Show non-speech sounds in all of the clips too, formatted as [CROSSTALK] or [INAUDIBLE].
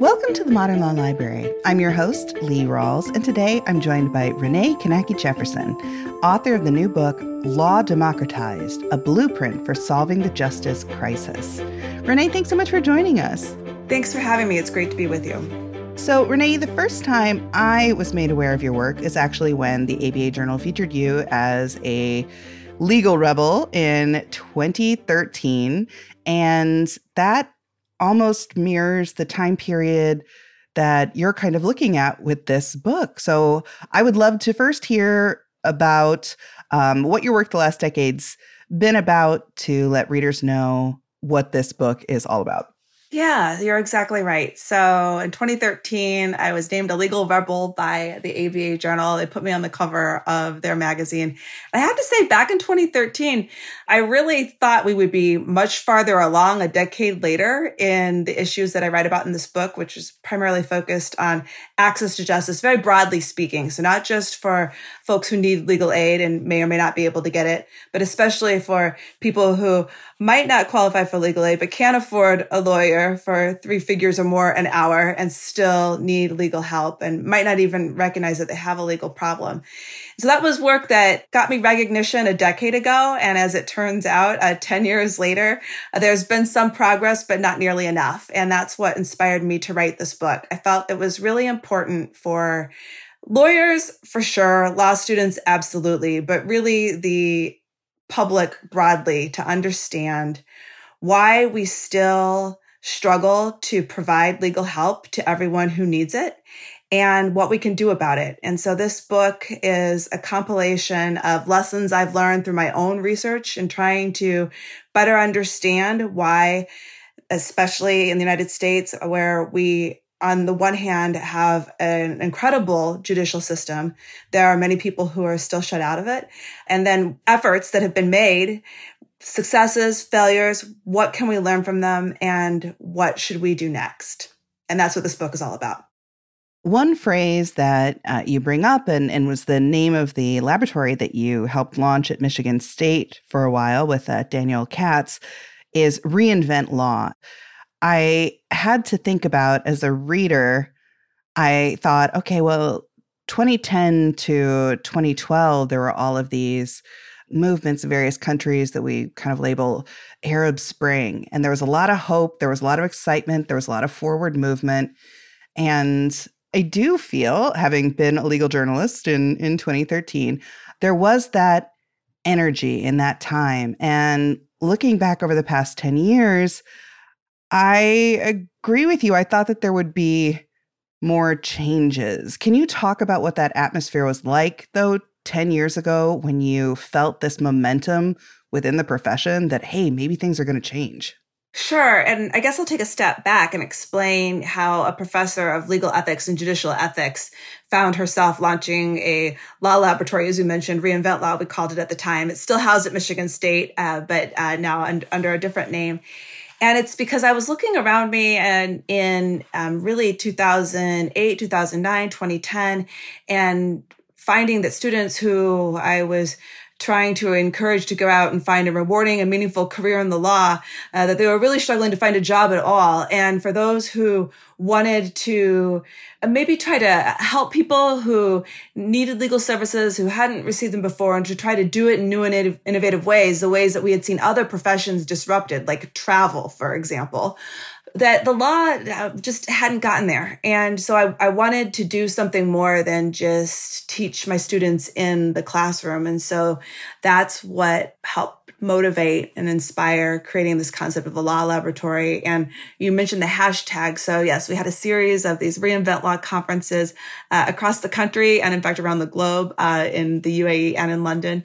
Welcome to the Modern Law Library. I'm your host, Lee Rawles, and today I'm joined by Renee Knake Jefferson, author of the new book, Law Democratized A Blueprint for Solving the Justice Crisis. Renee, thanks so much for joining us. Thanks for having me. It's great to be with you. So, Renee, the first time I was made aware of your work is actually when the ABA Journal featured you as a legal rebel in 2013. And that almost mirrors the time period that you're kind of looking at with this book. So I would love to first hear about um, what your work the last decade's been about to let readers know what this book is all about. Yeah, you're exactly right. So in 2013, I was named a legal rebel by the ABA Journal. They put me on the cover of their magazine. I have to say, back in 2013, I really thought we would be much farther along a decade later in the issues that I write about in this book, which is primarily focused on access to justice, very broadly speaking. So not just for folks who need legal aid and may or may not be able to get it, but especially for people who might not qualify for legal aid, but can't afford a lawyer for three figures or more an hour and still need legal help and might not even recognize that they have a legal problem. So that was work that got me recognition a decade ago. And as it turns out, uh, 10 years later, uh, there's been some progress, but not nearly enough. And that's what inspired me to write this book. I felt it was really important for lawyers, for sure, law students, absolutely, but really the public broadly to understand why we still struggle to provide legal help to everyone who needs it and what we can do about it. And so this book is a compilation of lessons I've learned through my own research and trying to better understand why, especially in the United States, where we on the one hand have an incredible judicial system there are many people who are still shut out of it and then efforts that have been made successes failures what can we learn from them and what should we do next and that's what this book is all about one phrase that uh, you bring up and, and was the name of the laboratory that you helped launch at michigan state for a while with uh, daniel katz is reinvent law I had to think about as a reader, I thought, okay, well, 2010 to 2012, there were all of these movements in various countries that we kind of label Arab Spring. And there was a lot of hope, there was a lot of excitement, there was a lot of forward movement. And I do feel, having been a legal journalist in, in 2013, there was that energy in that time. And looking back over the past 10 years, I agree with you. I thought that there would be more changes. Can you talk about what that atmosphere was like, though, 10 years ago when you felt this momentum within the profession that, hey, maybe things are going to change? Sure. And I guess I'll take a step back and explain how a professor of legal ethics and judicial ethics found herself launching a law laboratory, as you mentioned, Reinvent Law, we called it at the time. It's still housed at Michigan State, uh, but uh, now un- under a different name. And it's because I was looking around me and in um, really 2008, 2009, 2010, and finding that students who I was trying to encourage to go out and find a rewarding and meaningful career in the law, uh, that they were really struggling to find a job at all. And for those who wanted to uh, maybe try to help people who needed legal services, who hadn't received them before, and to try to do it in new and innovative ways, the ways that we had seen other professions disrupted, like travel, for example, that the law uh, just hadn't gotten there. And so I, I, wanted to do something more than just teach my students in the classroom. And so that's what helped motivate and inspire creating this concept of a law laboratory. And you mentioned the hashtag. So yes, we had a series of these reinvent law conferences uh, across the country and in fact around the globe uh, in the UAE and in London.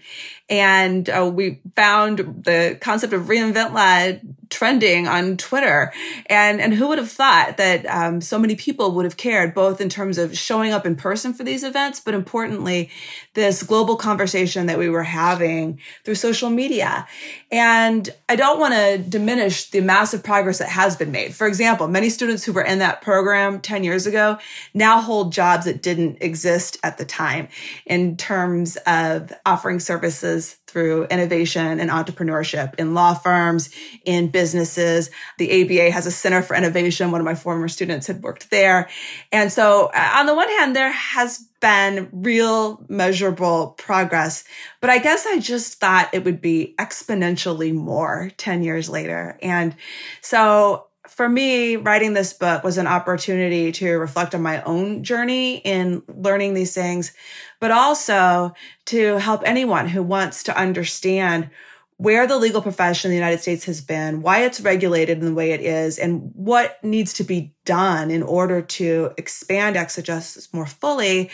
And uh, we found the concept of reinvent law trending on Twitter. And, and who would have thought that um, so many people would have cared, both in terms of showing up in person for these events, but importantly, this global conversation that we were having through social media. And I don't want to diminish the massive progress that has been made. For example, many students who were in that program 10 years ago now hold jobs that didn't exist at the time in terms of offering services through innovation and entrepreneurship in law firms, in businesses. The ABA has a Center for Innovation. One of my former students had worked there. And so uh, on the one hand, there has been real measurable progress, but I guess I just thought it would be exponentially more 10 years later. And so for me, writing this book was an opportunity to reflect on my own journey in learning these things, but also to help anyone who wants to understand where the legal profession in the United States has been, why it's regulated in the way it is, and what needs to be done in order to expand justice more fully,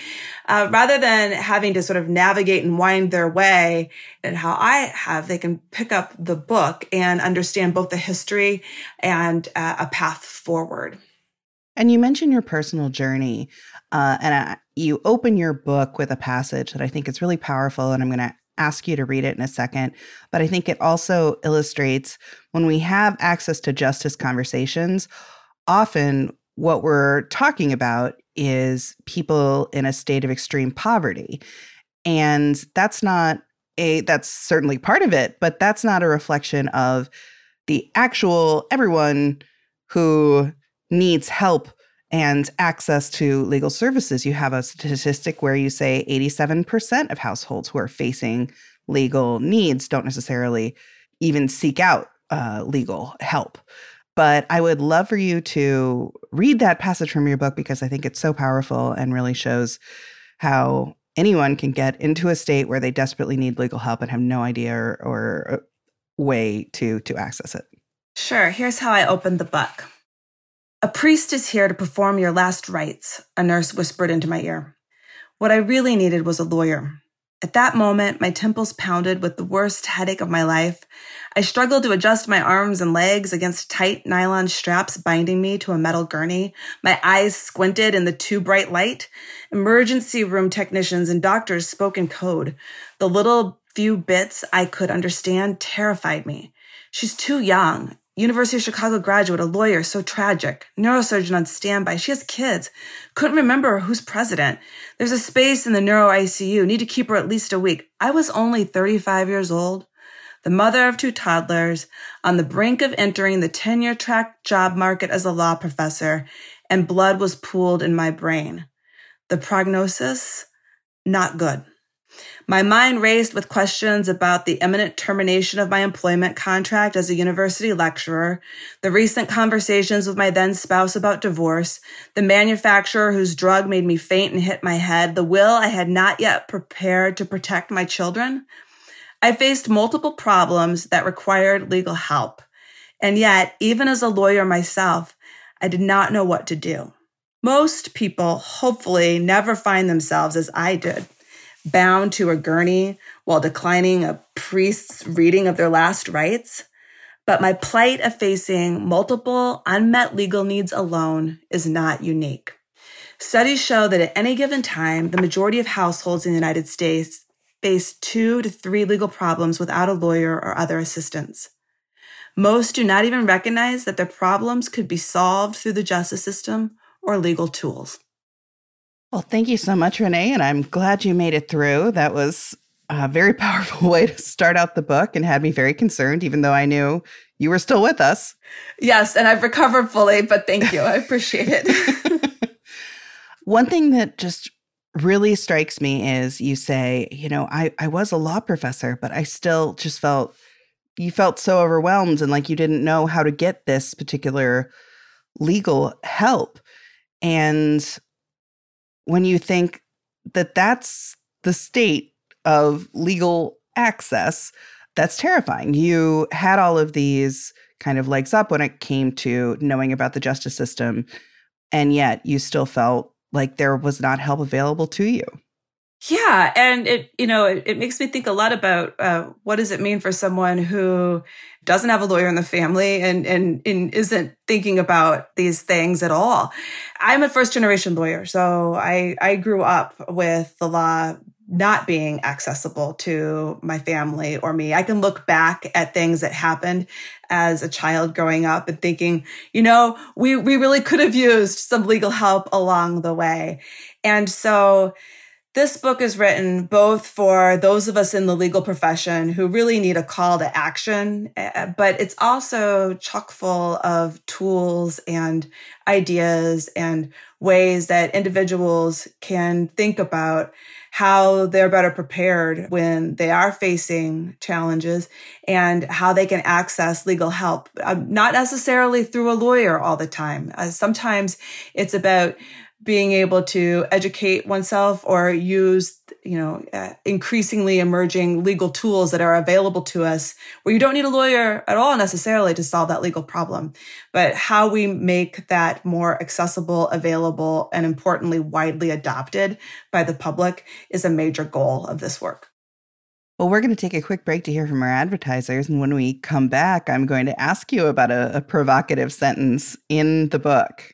uh, rather than having to sort of navigate and wind their way. And how I have, they can pick up the book and understand both the history and uh, a path forward. And you mentioned your personal journey, uh, and uh, you open your book with a passage that I think is really powerful, and I'm going to ask you to read it in a second, but I think it also illustrates when we have access to justice conversations, often what we're talking about is people in a state of extreme poverty. And that's not a, that's certainly part of it, but that's not a reflection of the actual everyone who needs help and access to legal services. You have a statistic where you say 87% of households who are facing legal needs don't necessarily even seek out uh, legal help. But I would love for you to read that passage from your book because I think it's so powerful and really shows how anyone can get into a state where they desperately need legal help and have no idea or, or way to to access it. Sure. Here's how I opened the book. A priest is here to perform your last rites, a nurse whispered into my ear. What I really needed was a lawyer. At that moment, my temples pounded with the worst headache of my life. I struggled to adjust my arms and legs against tight nylon straps binding me to a metal gurney. My eyes squinted in the too bright light. Emergency room technicians and doctors spoke in code. The little few bits I could understand terrified me. She's too young. University of Chicago graduate, a lawyer, so tragic. Neurosurgeon on standby. She has kids. Couldn't remember who's president. There's a space in the neuro ICU. Need to keep her at least a week. I was only 35 years old, the mother of two toddlers, on the brink of entering the tenure track job market as a law professor, and blood was pooled in my brain. The prognosis? Not good. My mind raced with questions about the imminent termination of my employment contract as a university lecturer, the recent conversations with my then spouse about divorce, the manufacturer whose drug made me faint and hit my head, the will I had not yet prepared to protect my children. I faced multiple problems that required legal help. And yet, even as a lawyer myself, I did not know what to do. Most people hopefully never find themselves as I did bound to a gurney while declining a priest's reading of their last rites. But my plight of facing multiple unmet legal needs alone is not unique. Studies show that at any given time, the majority of households in the United States face two to three legal problems without a lawyer or other assistance. Most do not even recognize that their problems could be solved through the justice system or legal tools. Well, thank you so much, Renee. And I'm glad you made it through. That was a very [LAUGHS] powerful way to start out the book and had me very concerned, even though I knew you were still with us. Yes, and I've recovered fully, but thank you. I appreciate it. [LAUGHS] One thing that just really strikes me is you say, you know, I, I was a law professor, but I still just felt you felt so overwhelmed and like you didn't know how to get this particular legal help. And when you think that that's the state of legal access, that's terrifying. You had all of these kind of legs up when it came to knowing about the justice system, and yet you still felt like there was not help available to you. Yeah, and it you know it, it makes me think a lot about uh, what does it mean for someone who doesn't have a lawyer in the family and, and and isn't thinking about these things at all. I'm a first generation lawyer, so I I grew up with the law not being accessible to my family or me. I can look back at things that happened as a child growing up and thinking, you know, we we really could have used some legal help along the way. And so this book is written both for those of us in the legal profession who really need a call to action, eh, but it's also chock full of tools and ideas and ways that individuals can think about how they're better prepared when they are facing challenges and how they can access legal help, uh, not necessarily through a lawyer all the time. Uh, sometimes it's about being able to educate oneself or use you know uh, increasingly emerging legal tools that are available to us where you don't need a lawyer at all necessarily to solve that legal problem but how we make that more accessible available and importantly widely adopted by the public is a major goal of this work well, we're going to take a quick break to hear from our advertisers. And when we come back, I'm going to ask you about a, a provocative sentence in the book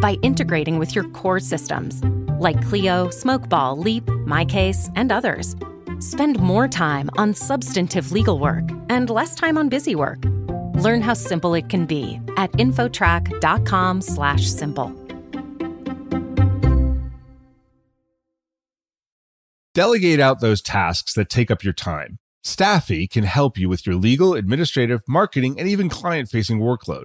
by integrating with your core systems like Clio, Smokeball, Leap, MyCase, and others. Spend more time on substantive legal work and less time on busy work. Learn how simple it can be at infotrack.com/simple. Delegate out those tasks that take up your time. Stafi can help you with your legal, administrative, marketing, and even client-facing workload.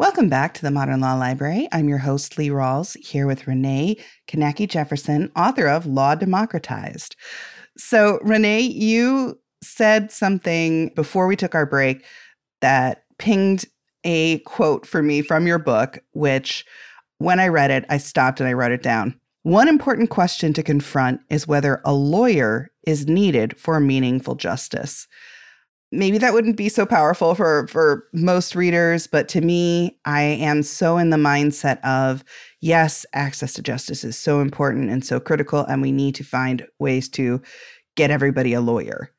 Welcome back to the Modern Law Library. I'm your host, Lee Rawles, here with Renee Knake Jefferson, author of Law Democratized. So, Renee, you said something before we took our break that pinged a quote for me from your book, which when I read it, I stopped and I wrote it down. One important question to confront is whether a lawyer is needed for meaningful justice maybe that wouldn't be so powerful for for most readers but to me i am so in the mindset of yes access to justice is so important and so critical and we need to find ways to get everybody a lawyer.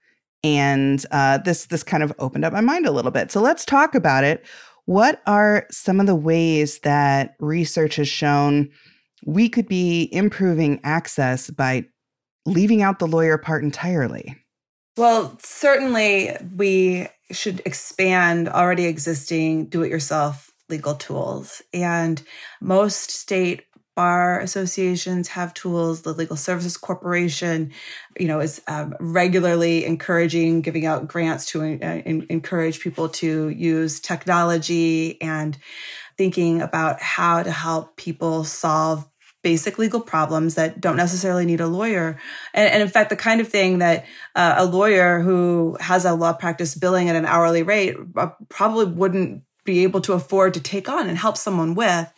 And uh, this this kind of opened up my mind a little bit. So let's talk about it. What are some of the ways that research has shown we could be improving access by leaving out the lawyer part entirely well, certainly we should expand already existing do it yourself legal tools. And most state bar associations have tools. The Legal Services Corporation, you know, is um, regularly encouraging, giving out grants to uh, encourage people to use technology and thinking about how to help people solve basic legal problems that don't necessarily need a lawyer. And, and in fact, the kind of thing that uh, a lawyer who has a law practice billing at an hourly rate uh, probably wouldn't be able to afford to take on and help someone with.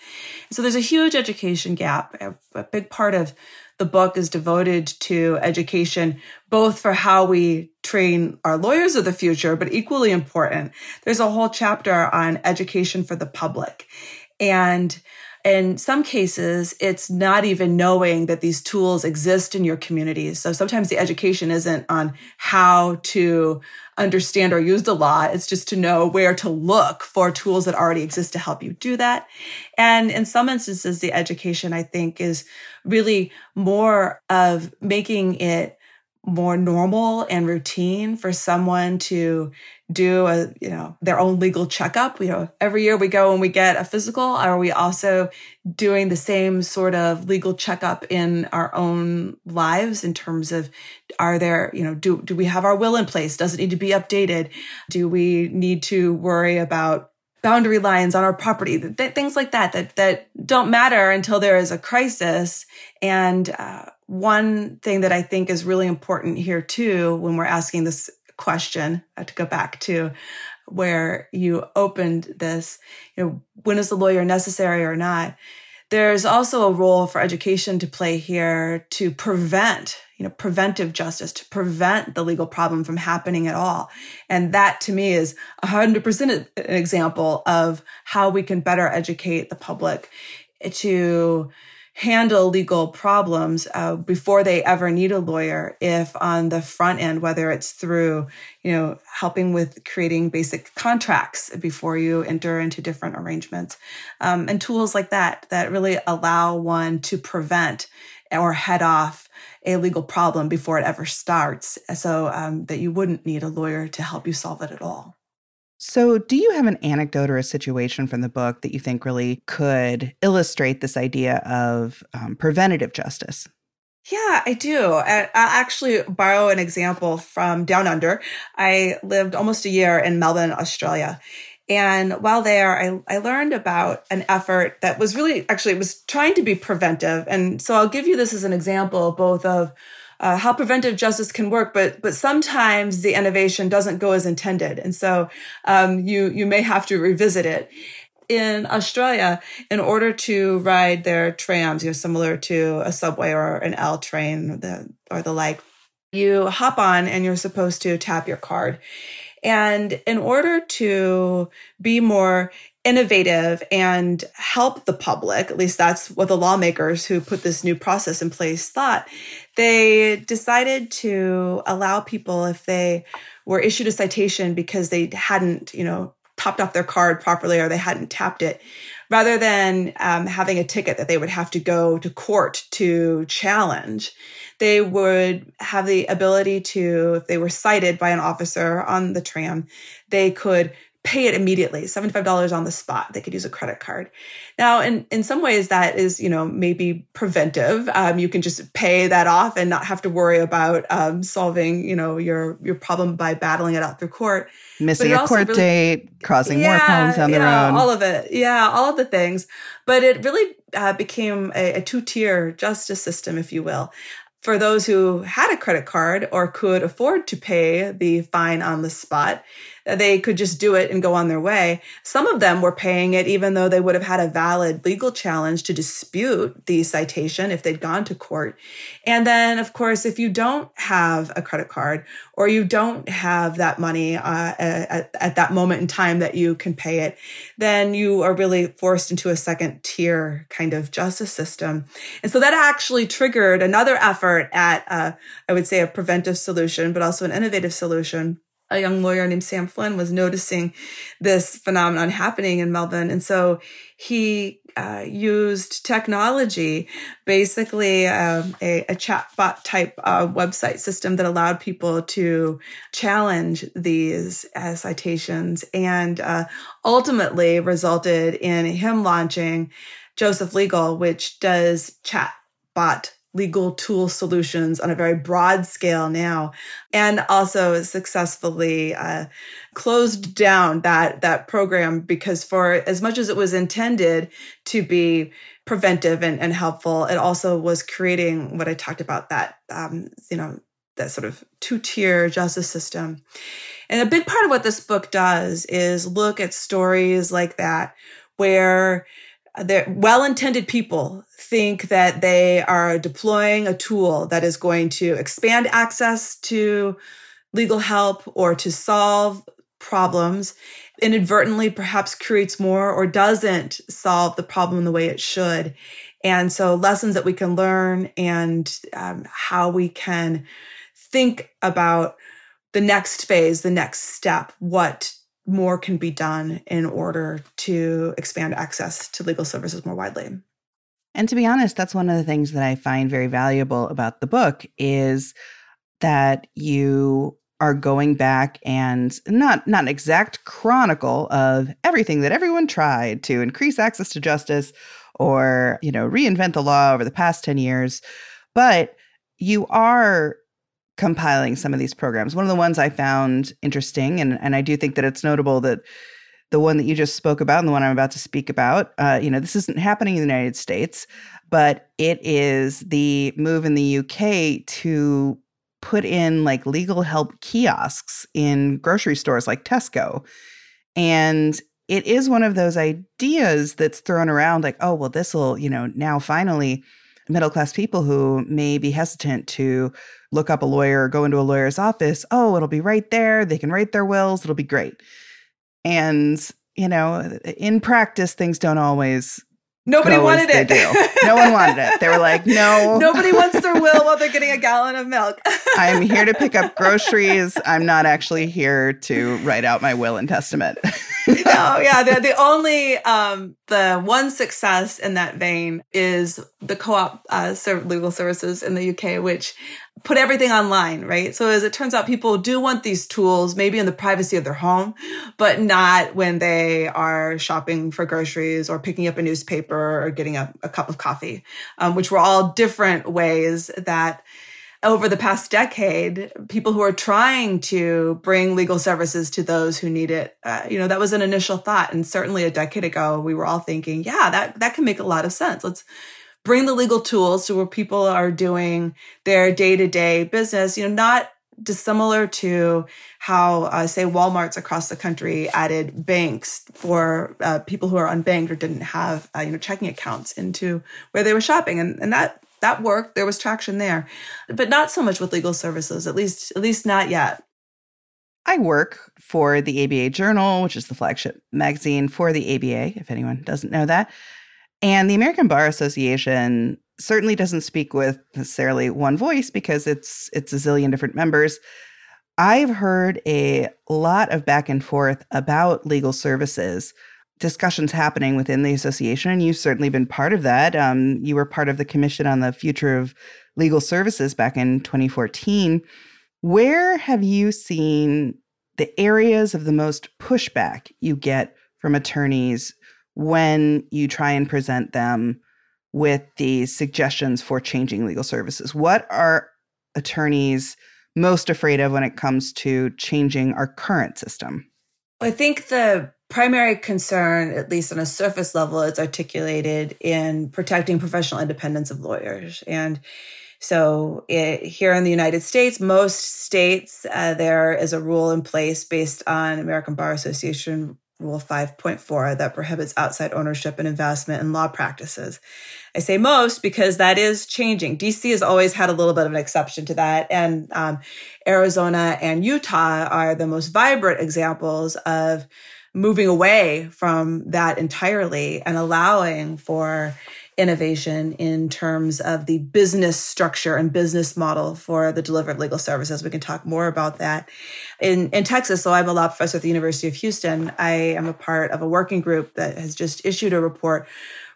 So there's a huge education gap. A, a big part of the book is devoted to education, both for how we train our lawyers of the future, but equally important, there's a whole chapter on education for the public. And in some cases, it's not even knowing that these tools exist in your communities. So sometimes the education isn't on how to understand or use the law. It's just to know where to look for tools that already exist to help you do that. And in some instances, the education, I think, is really more of making it more normal and routine for someone to do a you know their own legal checkup. You know every year we go and we get a physical. Are we also doing the same sort of legal checkup in our own lives in terms of are there you know do do we have our will in place? Does it need to be updated? Do we need to worry about boundary lines on our property, th- things like that, that, that don't matter until there is a crisis. And uh, one thing that I think is really important here too, when we're asking this question, uh, to go back to where you opened this, you know, when is the lawyer necessary or not? There's also a role for education to play here to prevent, you know, preventive justice, to prevent the legal problem from happening at all. And that to me is 100% an example of how we can better educate the public to handle legal problems uh, before they ever need a lawyer if on the front end whether it's through you know helping with creating basic contracts before you enter into different arrangements um, and tools like that that really allow one to prevent or head off a legal problem before it ever starts so um, that you wouldn't need a lawyer to help you solve it at all so, do you have an anecdote or a situation from the book that you think really could illustrate this idea of um, preventative justice? Yeah, I do. I'll actually borrow an example from Down Under. I lived almost a year in Melbourne, Australia. And while there, I, I learned about an effort that was really actually it was trying to be preventive. And so I'll give you this as an example both of uh, how preventive justice can work, but but sometimes the innovation doesn't go as intended, and so um, you you may have to revisit it. In Australia, in order to ride their trams, you know, similar to a subway or an L train or the, or the like, you hop on and you're supposed to tap your card. And in order to be more innovative and help the public, at least that's what the lawmakers who put this new process in place thought, they decided to allow people if they were issued a citation because they hadn't, you know, topped off their card properly or they hadn't tapped it, rather than um, having a ticket that they would have to go to court to challenge, they would have the ability to, if they were cited by an officer on the tram, they could pay it immediately, $75 on the spot. They could use a credit card. Now, in, in some ways, that is, you know, maybe preventive. Um, you can just pay that off and not have to worry about um, solving, you know, your, your problem by battling it out through court. Missing a court really, date, causing yeah, more problems on their yeah, own. All of it. Yeah, all of the things. But it really uh, became a, a two tier justice system, if you will for those who had a credit card or could afford to pay the fine on the spot, they could just do it and go on their way. Some of them were paying it even though they would have had a valid legal challenge to dispute the citation if they'd gone to court. And then, of course, if you don't have a credit card or you don't have that money uh, at, at that moment in time that you can pay it, then you are really forced into a second tier kind of justice system. And so that actually triggered another effort at, uh, I would say, a preventive solution, but also an innovative solution a young lawyer named Sam Flynn was noticing this phenomenon happening in Melbourne. And so he uh, used technology, basically um, a, a chatbot type uh, website system that allowed people to challenge these uh, citations and uh, ultimately resulted in him launching Josef Legal, which does chatbot legal tool solutions on a very broad scale now, and also successfully uh, closed down that that program because for as much as it was intended to be preventive and, and helpful, it also was creating what I talked about that um, you know that sort of two tier justice system. And a big part of what this book does is look at stories like that where well intended people think that they are deploying a tool that is going to expand access to legal help or to solve problems inadvertently perhaps creates more or doesn't solve the problem the way it should. And so lessons that we can learn and um, how we can think about the next phase the next step what more can be done in order to expand access to legal services more widely. And to be honest, that's one of the things that I find very valuable about the book is that you are going back and not not an exact chronicle of everything that everyone tried to increase access to justice or, you know, reinvent the law over the past 10 years, but you are compiling some of these programs. One of the ones I found interesting, and, and I do think that it's notable that the one that you just spoke about and the one I'm about to speak about, uh, you know, this isn't happening in the United States, but it is the move in the UK to put in like legal help kiosks in grocery stores like Tesco. And it is one of those ideas that's thrown around like, oh, well, this will, you know, now finally middle class people who may be hesitant to look up a lawyer go into a lawyer's office, oh, it'll be right there. They can write their wills. It'll be great. And, you know, in practice, things don't always Nobody wanted it. no one wanted it. They were like, no. [LAUGHS] Nobody wants their will while they're getting a gallon of milk. [LAUGHS] I'm here to pick up groceries. I'm not actually here to write out my will and testament. [LAUGHS] no, yeah. The, the only, um, the one success in that vein is the co-op uh, legal services in the UK, which put everything online, right? So as it turns out, people do want these tools, maybe in the privacy of their home, but not when they are shopping for groceries or picking up a newspaper or getting a, a cup of coffee, um, which were all different ways that over the past decade, people who are trying to bring legal services to those who need it, uh, you know, that was an initial thought. And certainly a decade ago, we were all thinking, yeah, that, that can make a lot of sense. Let's bring the legal tools to where people are doing their day to day business, you know, not dissimilar to how, uh, say, Walmarts across the country added banks for uh, people who are unbanked or didn't have, uh, you know, checking accounts into where they were shopping, and and that that worked. There was traction there, but not so much with legal services. At least, at least not yet. I work for the ABA Journal, which is the flagship magazine for the ABA. If anyone doesn't know that, and the American Bar Association certainly doesn't speak with necessarily one voice because it's it's a zillion different members. I've heard a lot of back and forth about legal services discussions happening within the association, and you've certainly been part of that. Um, you were part of the Commission on the Future of Legal Services back in 2014. Where have you seen the areas of the most pushback you get from attorneys when you try and present them with these suggestions for changing legal services? What are attorneys most afraid of when it comes to changing our current system? I think the primary concern, at least on a surface level, is articulated in protecting professional independence of lawyers. And so it, here in the United States, most states, uh, there is a rule in place based on American Bar Association Rule 5.4 that prohibits outside ownership and investment in law practices. I say most because that is changing. DC has always had a little bit of an exception to that. And um, Arizona and Utah are the most vibrant examples of moving away from that entirely and allowing for innovation in terms of the business structure and business model for the delivered legal services. We can talk more about that. In, in Texas, so I'm a law professor at the University of Houston. I am a part of a working group that has just issued a report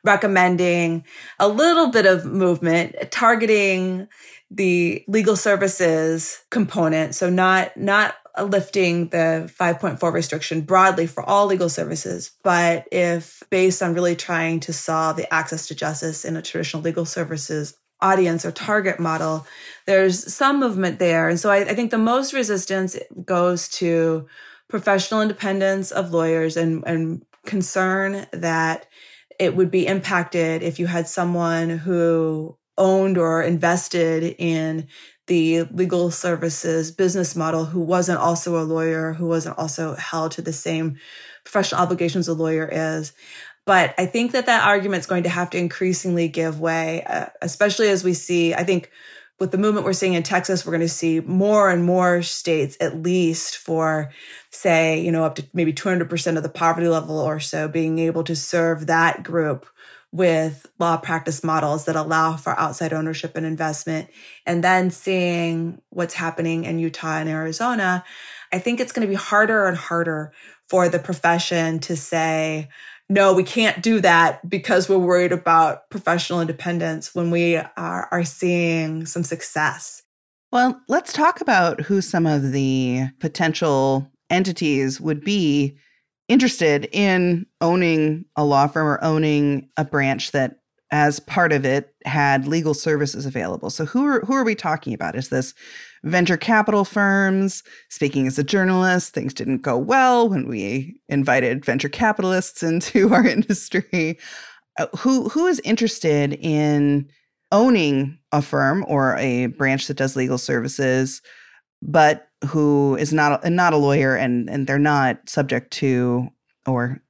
recommending a little bit of movement targeting the legal services component. So not, not lifting the 5.4 restriction broadly for all legal services, but if based on really trying to solve the access to justice in a traditional legal services audience or target model, there's some movement there. And so I, I think the most resistance goes to professional independence of lawyers and, and concern that it would be impacted if you had someone who owned or invested in the legal services business model who wasn't also a lawyer, who wasn't also held to the same professional obligations a lawyer is. But I think that that argument is going to have to increasingly give way, uh, especially as we see, I think with the movement we're seeing in Texas, we're going to see more and more states, at least for, say, you know, up to maybe 200% of the poverty level or so, being able to serve that group with law practice models that allow for outside ownership and investment, and then seeing what's happening in Utah and Arizona, I think it's going to be harder and harder for the profession to say, no, we can't do that because we're worried about professional independence when we are, are seeing some success. Well, let's talk about who some of the potential entities would be interested in owning a law firm or owning a branch that as part of it had legal services available. So who are who are we talking about? Is this venture capital firms? Speaking as a journalist, things didn't go well when we invited venture capitalists [LAUGHS] into our industry. Uh, who who is interested in owning a firm or a branch that does legal services, but who is not a, not a lawyer and and they're not subject to or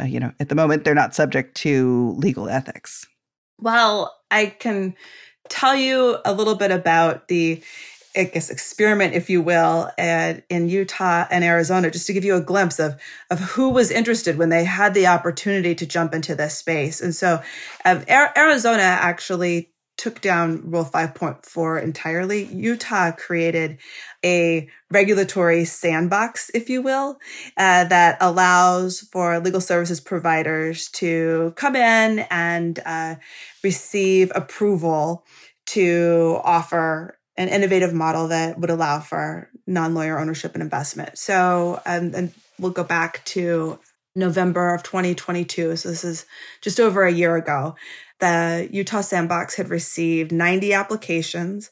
uh, you know at the moment they're not subject to legal ethics. Well, I can tell you a little bit about the I guess experiment, if you will, at, in Utah and Arizona, just to give you a glimpse of of who was interested when they had the opportunity to jump into this space. And so, um, Arizona actually took down Rule 5.4 entirely. Utah created a regulatory sandbox, if you will, uh, that allows for legal services providers to come in and uh, receive approval to offer an innovative model that would allow for non-lawyer ownership and investment. So, um, and we'll go back to November of 2022. So this is just over a year ago. The Utah Sandbox had received 90 applications.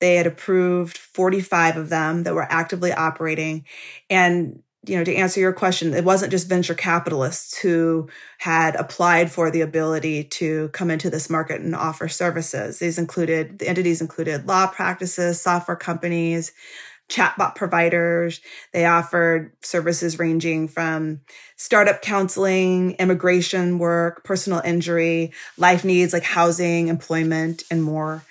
They had approved 45 of them that were actively operating. And you know, to answer your question, it wasn't just venture capitalists who had applied for the ability to come into this market and offer services. These included, the entities included law practices, software companies, chatbot providers. They offered services ranging from startup counseling, immigration work, personal injury, life needs like housing, employment, and more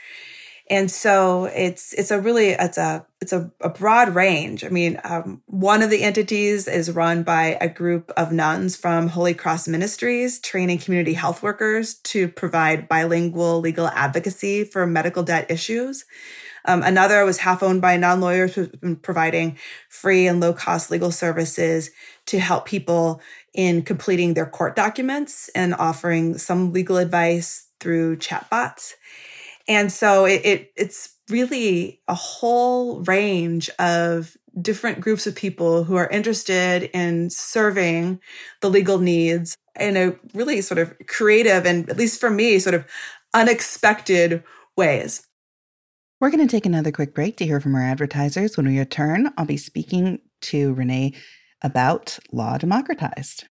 and so it's it's a really it's a it's a, a broad range. I mean, um, one of the entities is run by a group of nuns from Holy Cross Ministries, training community health workers to provide bilingual legal advocacy for medical debt issues. Um, another was half owned by non lawyers who've been providing free and low cost legal services to help people in completing their court documents and offering some legal advice through chatbots. And so it, it it's really a whole range of different groups of people who are interested in serving the legal needs in a really sort of creative and at least for me sort of unexpected ways. We're going to take another quick break to hear from our advertisers. When we return, I'll be speaking to Renee about Law Democratized.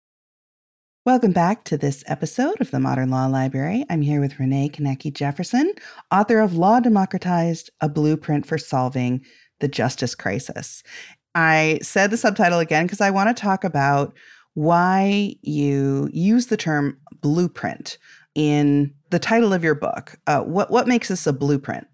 Welcome back to this episode of the Modern Law Library. I'm here with Renee Knake Jefferson, author of Law Democratized A Blueprint for Solving the Justice Crisis. I said the subtitle again because I want to talk about why you use the term blueprint in the title of your book. Uh, what, what makes this a blueprint?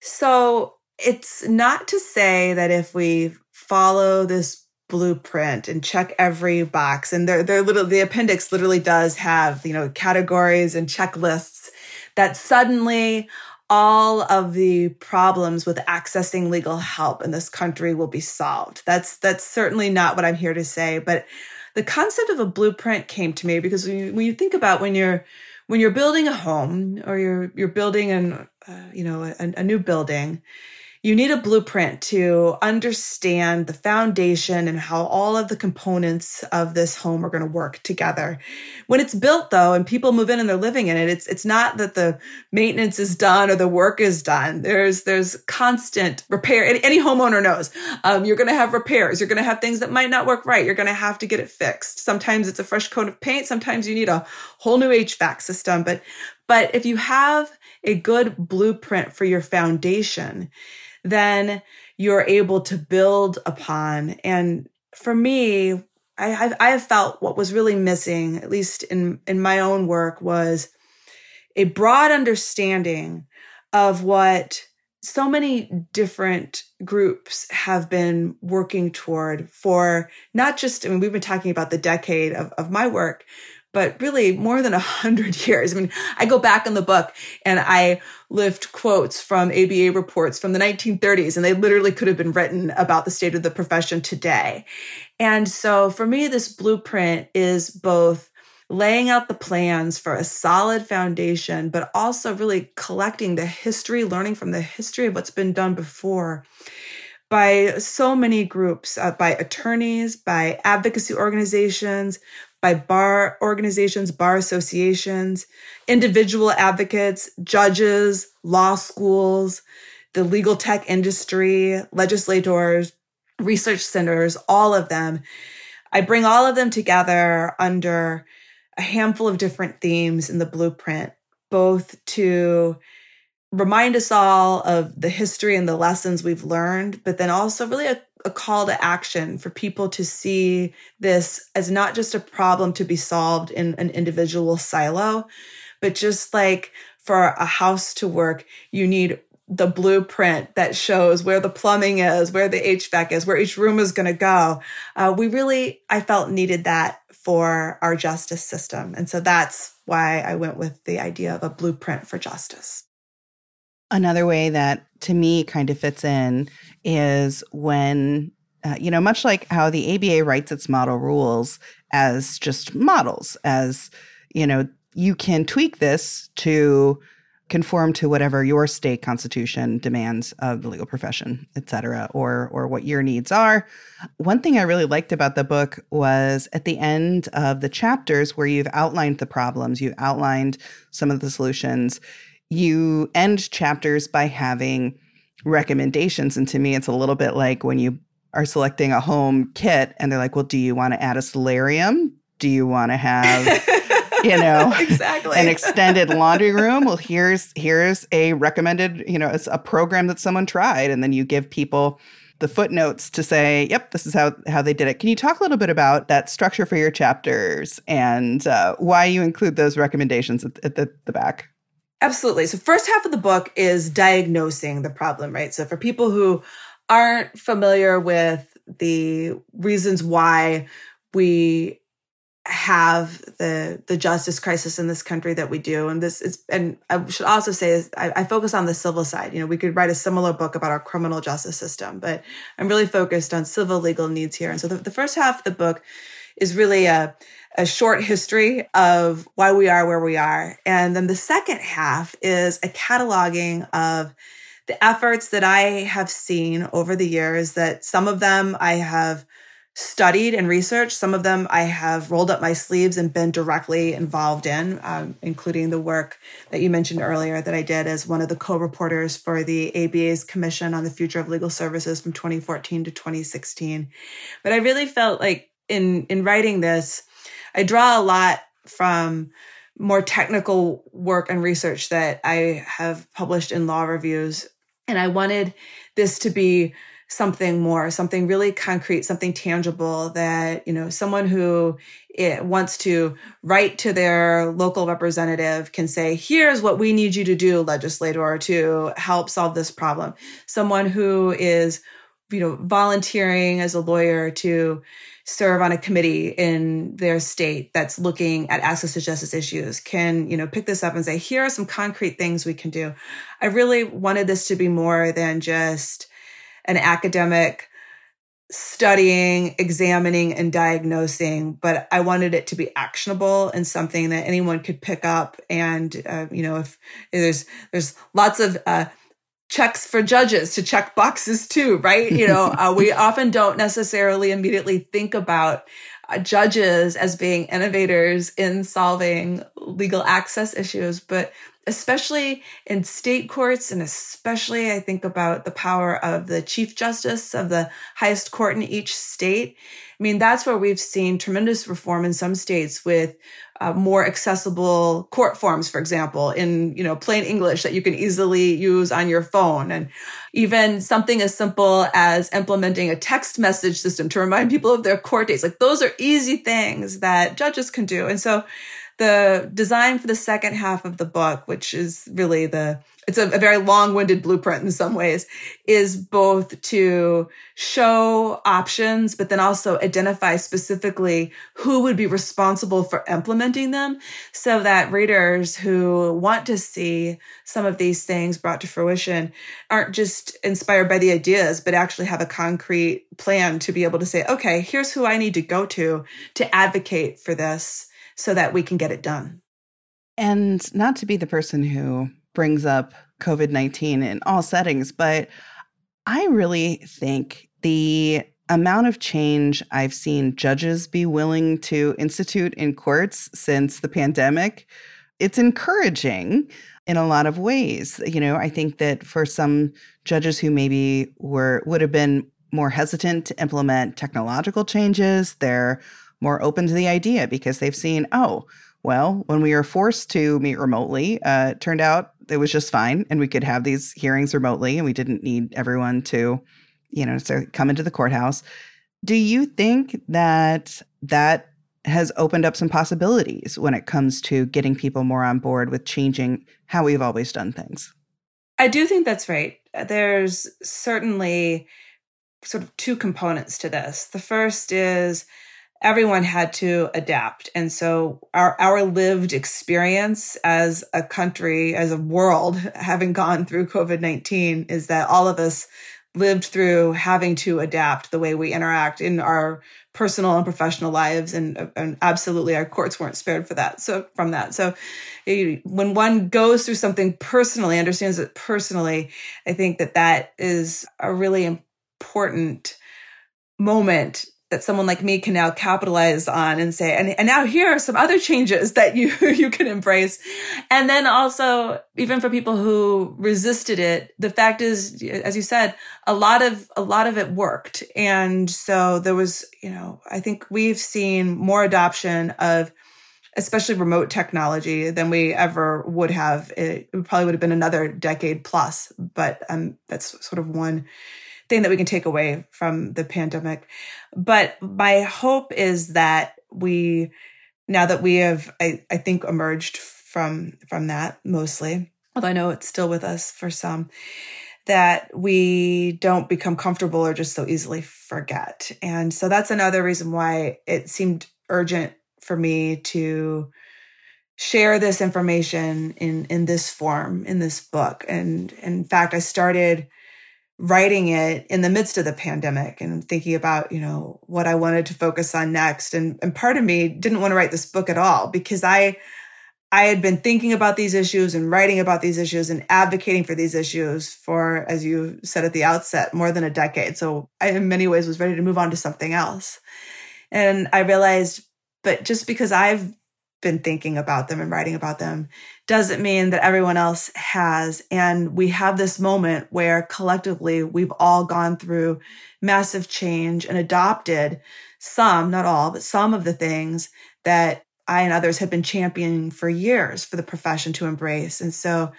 So it's not to say that if we follow this blueprint and check every box. And they're, they're little, the appendix literally does have, you know, categories and checklists that suddenly all of the problems with accessing legal help in this country will be solved. That's, that's certainly not what I'm here to say. But the concept of a blueprint came to me because when you, when you think about when you're, when you're building a home or you're, you're building an, uh, you know, a, a new building, you need a blueprint to understand the foundation and how all of the components of this home are going to work together. When it's built though, and people move in and they're living in it, it's, it's not that the maintenance is done or the work is done. There's, there's constant repair. Any, homeowner knows, um, you're going to have repairs. You're going to have things that might not work right. You're going to have to get it fixed. Sometimes it's a fresh coat of paint. Sometimes you need a whole new HVAC system. But, but if you have a good blueprint for your foundation, then you're able to build upon. And for me, I I have felt what was really missing, at least in, in my own work, was a broad understanding of what so many different groups have been working toward for not just, I mean, we've been talking about the decade of, of my work, but really more than a hundred [LAUGHS] years. I mean, I go back in the book and I lift quotes from ABA reports from the 1930s, and they literally could have been written about the state of the profession today. And so for me, this blueprint is both laying out the plans for a solid foundation, but also really collecting the history, learning from the history of what's been done before by so many groups, uh, by attorneys, by advocacy organizations, by bar organizations, bar associations, individual advocates, judges, law schools, the legal tech industry, legislators, research centers, all of them. I bring all of them together under a handful of different themes in the blueprint, both to remind us all of the history and the lessons we've learned, but then also really a, a, call to action for people to see this as not just a problem to be solved in an individual silo, but just like for a house to work, you need the blueprint that shows where the plumbing is, where the HVAC is, where each room is going to go. Uh, we really, I felt needed that for our justice system. And so that's why I went with the idea of a blueprint for justice. Another way that to me kind of fits in is when, uh, you know, much like how the ABA writes its model rules as just models, as, you know, you can tweak this to conform to whatever your state constitution demands of the legal profession, et cetera, or or what your needs are. One thing I really liked about the book was at the end of the chapters where you've outlined the problems, you've outlined some of the solutions you end chapters by having recommendations. And to me, it's a little bit like when you are selecting a home kit and they're like, well, do you want to add a solarium? Do you want to have, [LAUGHS] you know, exactly. an extended laundry room? Well, here's here's a recommended, you know, it's a program that someone tried. And then you give people the footnotes to say, yep, this is how, how they did it. Can you talk a little bit about that structure for your chapters and uh, why you include those recommendations at, at the, the back? Absolutely. So first half of the book is diagnosing the problem, right? So for people who aren't familiar with the reasons why we have the the justice crisis in this country that we do and this is and i should also say is I, I, focus on the civil side you know we could write a similar book about our criminal justice system but i'm really focused on civil legal needs here and so the, the first half of the book is really a a short history of why we are where we are. And then the second half is a cataloging of the efforts that I have seen over the years that some of them I have studied and researched. Some of them I have rolled up my sleeves and been directly involved in, um, including the work that you mentioned earlier that I did as one of the co reporters for the ABA's Commission on the Future of Legal Services from 2014 to 2016. But I really felt like in, in writing this, I draw a lot from more technical work and research that I have published in law reviews. And I wanted this to be something more, something really concrete, something tangible that, you know, someone who eh, wants to write to their local representative can say, here's what we need you to do, legislator, to help solve this problem. Someone who is, you know, volunteering as a lawyer to serve on a committee in their state that's looking at access to justice issues can you know pick this up and say here are some concrete things we can do. I really wanted this to be more than just an academic studying examining and diagnosing but i wanted it to be actionable and something that anyone could pick up and uh, you know if, there's there's lots of uh, checks for judges to check boxes too, right? You know, [LAUGHS] uh, we often don't necessarily immediately think about uh, judges as being innovators in solving legal access issues, but especially in state courts, and especially I think about the power of the Chief Justice of the highest court in each state. I mean, that's where we've seen tremendous reform in some states with uh, more accessible court forms, for example, in you know plain English that you can easily use on your phone, and even something as simple as implementing a text message system to remind people of their court dates. Like those are easy things that judges can do, and so the design for the second half of the book, which is really the it's a, a very long-winded blueprint in some ways, is both to show options, but then also identify specifically who would be responsible for implementing them so that readers who want to see some of these things brought to fruition aren't just inspired by the ideas, but actually have a concrete plan to be able to say, okay, here's who I need to go to to advocate for this so that we can get it done. And not to be the person who brings up COVID 19 in all settings, but I really think the amount of change I've seen judges be willing to institute in courts since the pandemic, it's encouraging in a lot of ways. You know, I think that for some judges who maybe were would have been more hesitant to implement technological changes, they're more open to the idea because they've seen, oh, Well, when we were forced to meet remotely, uh, turned out it was just fine and we could have these hearings remotely and we didn't need everyone to, you know, so come into the courthouse. Do you think that that has opened up some possibilities when it comes to getting people more on board with changing how we've always done things? I do think that's right. There's certainly sort of two components to this. The first is everyone had to adapt. And so our, our lived experience as a country, as a world, [LAUGHS] having gone through COVID 19, is that all of us lived through having to adapt the way we interact in our personal and professional lives and, and absolutely our courts weren't spared for that so from that so when one goes through something personally understands it personally i think that that is a really important moment that someone like me can now capitalize on and say, and, and now here are some other changes [LAUGHS] that you, you can embrace. And then also, even for people who resisted it, the fact is, as you said, a lot of, a lot of it worked. And so there was, you know, I think we've seen more adoption of, especially remote technology than we ever would have. It, it probably would have been another decade plus, but um, that's sort of one thing that we can take away from the pandemic. But my hope is that we, now that we have, I, I think, emerged from from that mostly, although I know it's still with us for some, that we don't become comfortable or just so easily forget. And so that's another reason why it seemed urgent for me to share this information in in this form in this book and in fact i started writing it in the midst of the pandemic and thinking about, you know, what I wanted to focus on next. And, and part of me didn't want to write this book at all because I, I had been thinking about these issues and writing about these issues and advocating for these issues for, as you said at the outset, more than a decade. So I, in many ways, was ready to move on to something else. And I realized, but just because I've been thinking about them and writing about them doesn't mean that everyone else has. And we have this moment where collectively we've all gone through massive change and adopted some, not all, but some of the things that I and others have been championing for years for the profession to embrace. And so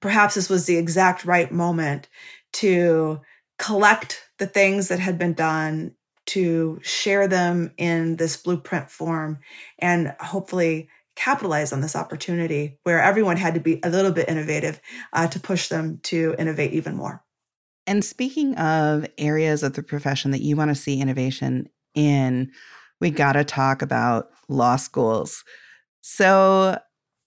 perhaps this was the exact right moment to collect the things that had been done to share them in this blueprint form and hopefully capitalize on this opportunity where everyone had to be a little bit innovative uh, to push them to innovate even more. And speaking of areas of the profession that you want to see innovation in, we got to talk about law schools. So,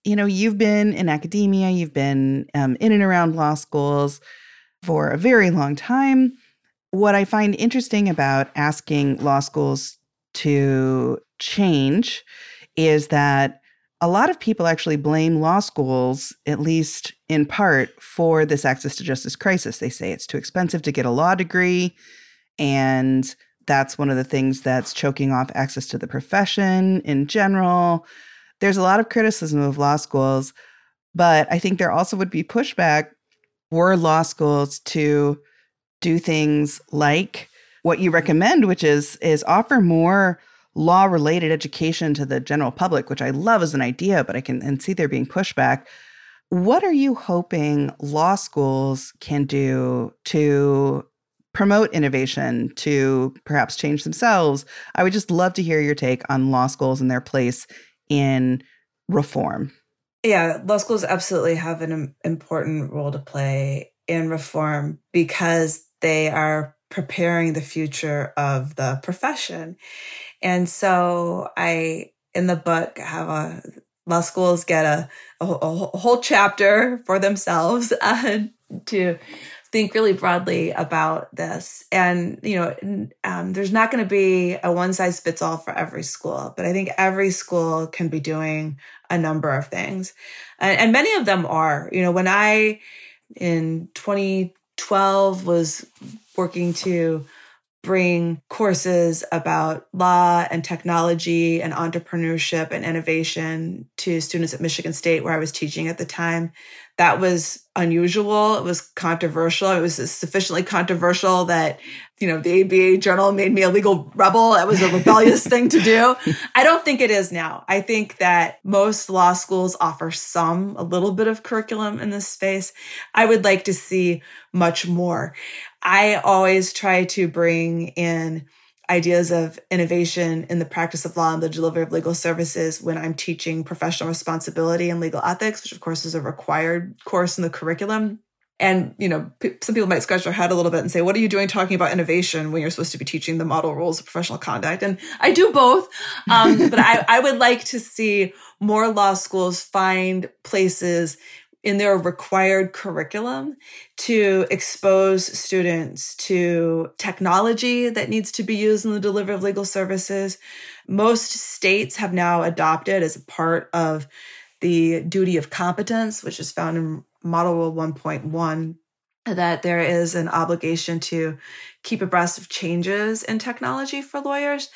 you know, you've been in academia, you've been um, in and around law schools for a very long time. What I find interesting about asking law schools to change is that a lot of people actually blame law schools, at least in part, for this access to justice crisis. They say it's too expensive to get a law degree. And that's one of the things that's choking off access to the profession in general. There's a lot of criticism of law schools, but I think there also would be pushback for law schools to do things like what you recommend, which is is offer more law related education to the general public, which I love as an idea, but I can and see there being pushback. What are you hoping law schools can do to promote innovation, to perhaps change themselves? I would just love to hear your take on law schools and their place in reform. Yeah, law schools absolutely have an important role to play in reform because they are preparing the future of the profession. And so I, in the book, have a law schools get a, a, a whole chapter [LAUGHS] for themselves [LAUGHS] uh, to think really broadly about this. And, you know, um, there's not going to be a one size fits all for every school, but I think every school can be doing a number of things. And, and many of them are. You know, when I, in 2012, was working to bring courses about law and technology and entrepreneurship and innovation to students at Michigan State, where I was teaching at the time. That was unusual. It was controversial. It was sufficiently controversial that you know, the ABA journal made me a legal rebel. That was a rebellious thing to do. [LAUGHS] I don't think it is now. I think that most law schools offer some, a little bit of curriculum in this space. I would like to see much more. I always try to bring in ideas of innovation in the practice of law and the delivery of legal services when I'm teaching professional responsibility and legal ethics, which of course is a required course in the curriculum. And, you know, p- some people might scratch their head a little bit and say, what are you doing talking about innovation when you're supposed to be teaching the model rules of professional conduct? And I do both. Um, [LAUGHS] but I, I would like to see more law schools find places in their required curriculum to expose students to technology that needs to be used in the delivery of legal services. Most states have now adopted as a part of the duty of competence, which is found in Model Rule 1.1, that there is an obligation to keep abreast of changes in technology for lawyers.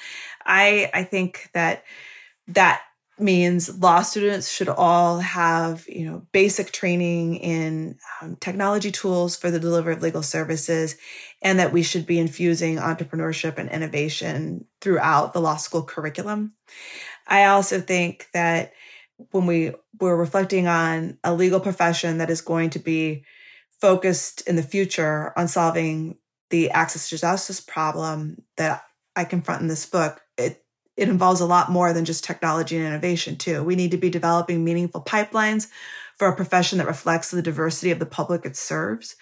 I, I think that that means law students should all have you know basic training in um, technology tools for the delivery of legal services and that we should be infusing entrepreneurship and innovation throughout the law school curriculum i also think that when we we're reflecting on a legal profession that is going to be focused in the future on solving the access to justice problem that i confront in this book it it involves a lot more than just technology and innovation too. We need to be developing meaningful pipelines for a profession that reflects the diversity of the public it serves.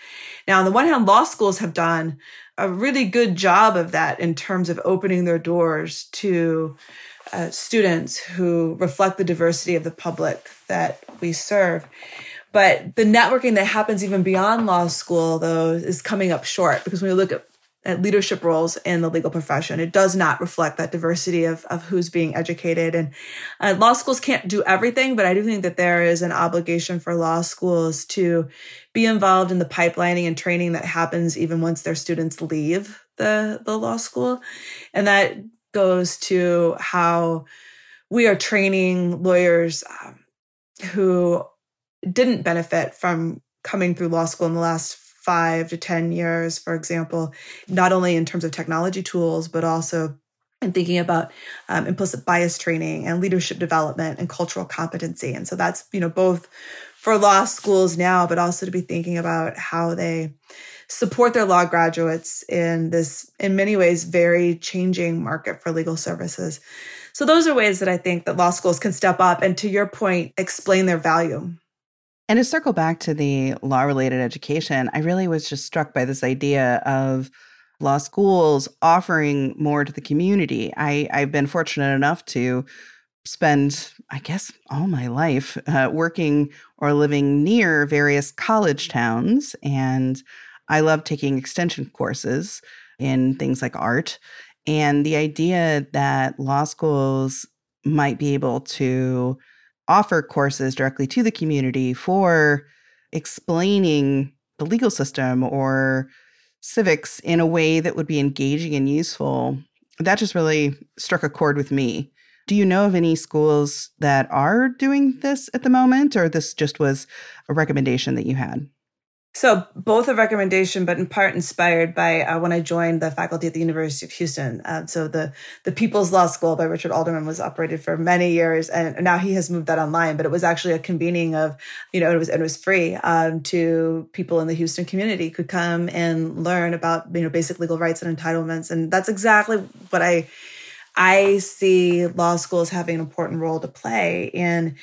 Now, on the one hand, law schools have done a really good job of that in terms of opening their doors to uh, students who reflect the diversity of the public that we serve. But the networking that happens even beyond law school, though, is coming up short because when we look at at leadership roles in the legal profession. It does not reflect that diversity of, of who's being educated. And uh, law schools can't do everything, but I do think that there is an obligation for law schools to be involved in the pipelining and training that happens even once their students leave the, the law school. And that goes to how we are training lawyers um, who didn't benefit from coming through law school in the last five to 10 years, for example, not only in terms of technology tools, but also in thinking about um, implicit bias training and leadership development and cultural competency. And so that's, you know, both for law schools now, but also to be thinking about how they support their law graduates in this, in many ways, very changing market for legal services. So those are ways that I think that law schools can step up and to your point, explain their value. And to circle back to the law related education, I really was just struck by this idea of law schools offering more to the community. I, I've been fortunate enough to spend, I guess, all my life uh, working or living near various college towns. And I love taking extension courses in things like art. And the idea that law schools might be able to offer courses directly to the community for explaining the legal system or civics in a way that would be engaging and useful. That just really struck a chord with me. Do you know of any schools that are doing this at the moment, or this just was a recommendation that you had? So both a recommendation, but in part inspired by uh, when I joined the faculty at the University of Houston. Uh, so the the People's Law School by Richard Alderman was operated for many years, and now he has moved that online. But it was actually a convening of, you know, it was it was free um, to people in the Houston community could come and learn about you know basic legal rights and entitlements, and that's exactly what I I see law schools having an important role to play in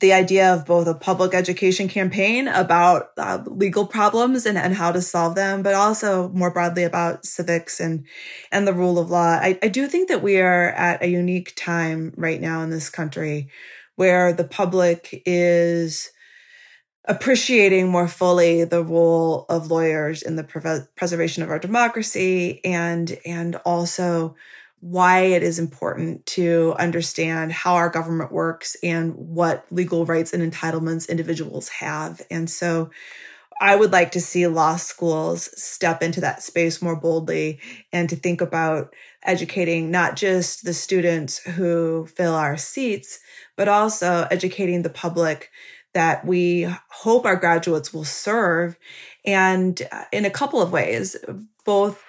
the idea of both a public education campaign about uh, legal problems and, and how to solve them, but also more broadly about civics and and the rule of law. I, I do think that we are at a unique time right now in this country where the public is appreciating more fully the role of lawyers in the pre- preservation of our democracy and and also why it is important to understand how our government works and what legal rights and entitlements individuals have. And so I would like to see law schools step into that space more boldly and to think about educating not just the students who fill our seats, but also educating the public that we hope our graduates will serve. And uh, in a couple of ways, both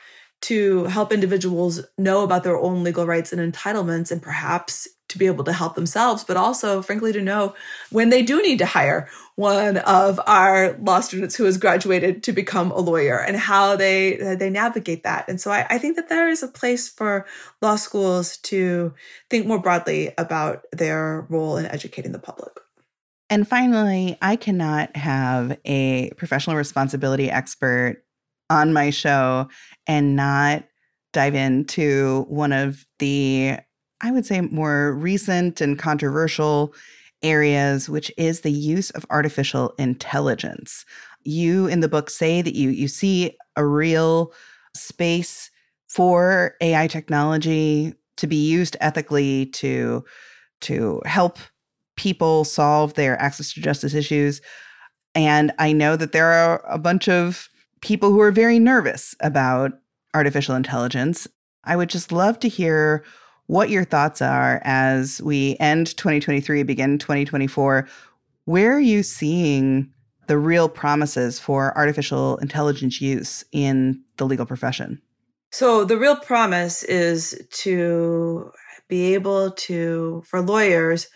to help individuals know about their own legal rights and entitlements and perhaps to be able to help themselves, but also, frankly, to know when they do need to hire one of our law students who has graduated to become a lawyer and how they they navigate that. And so, I, I think that there is a place for law schools to think more broadly about their role in educating the public. And finally, I cannot have a professional responsibility expert on my show and not dive into one of the I would say, more recent and controversial areas, which is the use of artificial intelligence. You in the book say that you you see a real space for AI technology to be used ethically to to help people solve their access to justice issues. And I know that there are a bunch of people who are very nervous about artificial intelligence. I would just love to hear what your thoughts are as we end 2023, begin 2024. Where are you seeing the real promises for artificial intelligence use in the legal profession? So, the real promise is to be able to, for lawyers,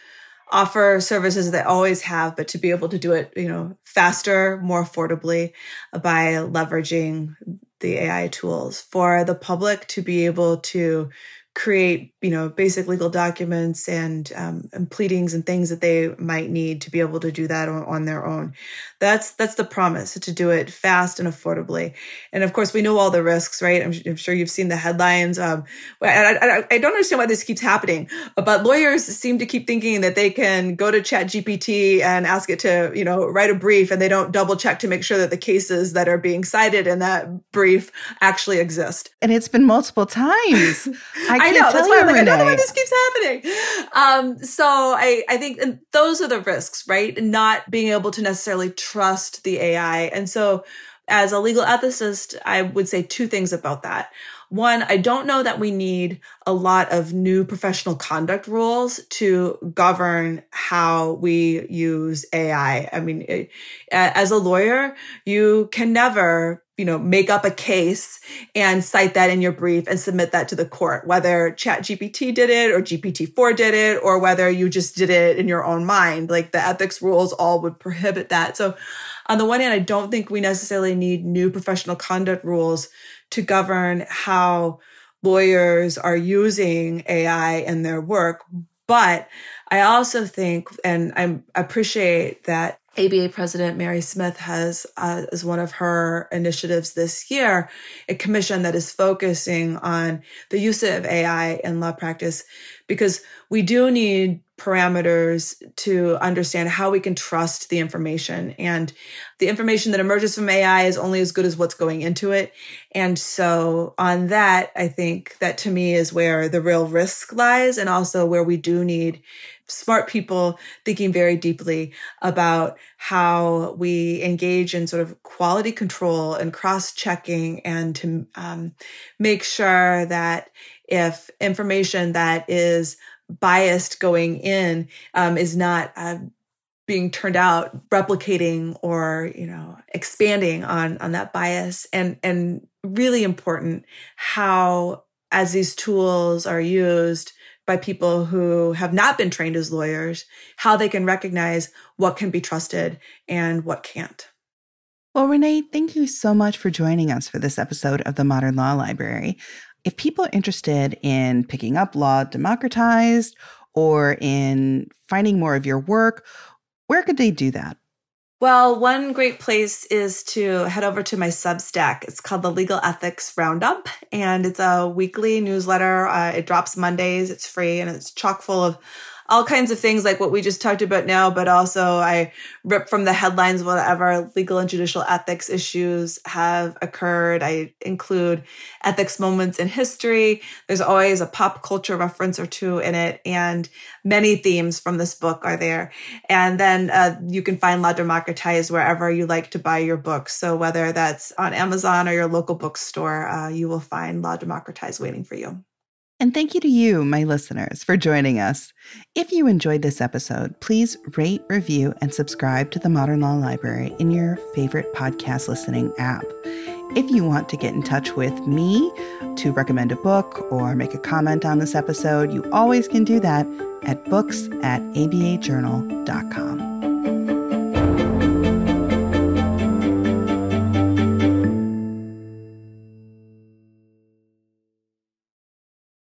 offer services that always have, but to be able to do it, you know, faster, more affordably by leveraging the AI tools. For the public to be able to create you know basic legal documents and um, and pleadings and things that they might need to be able to do that on, on, their own. That's that's the promise to do it fast and affordably. And of course we know all the risks right? I'm, I'm sure you've seen the headlines um, I, I, I, don't understand why this keeps happening but lawyers seem to keep thinking that they can go to chat gpt and ask it to you know write a brief and they don't double check to make sure that the cases that are being cited in that brief actually exist. And it's been multiple times. [LAUGHS] I, I know that's why I'm like, I don't know why this keeps happening. Um, so I, I think those are the risks, right? Not being able to necessarily trust the AI. And so as a legal ethicist, I would say two things about that. One, I don't know that we need a lot of new professional conduct rules to govern how we use AI. I mean, it, as a lawyer, you can never you know, make up a case and cite that in your brief and submit that to the court, whether Chat GPT did it or GPT-4 did it, or whether you just did it in your own mind. Like the ethics rules all would prohibit that. So on the one hand, I don't think we necessarily need new professional conduct rules to govern how lawyers are using AI in their work. But I also think, and I appreciate that ABA President Mary Smith has, uh, as one of her initiatives this year, a commission that is focusing on the use of AI in law practice, because we do need parameters to understand how we can trust the information. And the information that emerges from AI is only as good as what's going into it. And so, on that, I think that to me is where the real risk lies, and also where we do need smart people thinking very deeply about how we engage in sort of quality control and cross checking and to um, make sure that if information that is biased going in um, is not uh, being turned out replicating or you know expanding on on that bias and and really important how as these tools are used by people who have not been trained as lawyers, how they can recognize what can be trusted and what can't. Well, Renee, thank you so much for joining us for this episode of the Modern Law Library. If people are interested in picking up Law Democratized or in finding more of your work, where could they do that? Well, one great place is to head over to my Substack. It's called the Legal Ethics Roundup, and it's a weekly newsletter. Uh, it drops Mondays. It's free, and it's chock full of all kinds of things like what we just talked about now, but also I rip from the headlines whatever legal and judicial ethics issues have occurred. I include ethics moments in history. There's always a pop culture reference or two in it, and many themes from this book are there. And then uh, you can find Law Democratized wherever you like to buy your books. So whether that's on Amazon or your local bookstore, uh, you will find Law Democratized waiting for you. And thank you to you, my listeners, for joining us. If you enjoyed this episode, please rate, review, and subscribe to the Modern Law Library in your favorite podcast listening app. If you want to get in touch with me to recommend a book or make a comment on this episode, you always can do that at books at abajournal.com.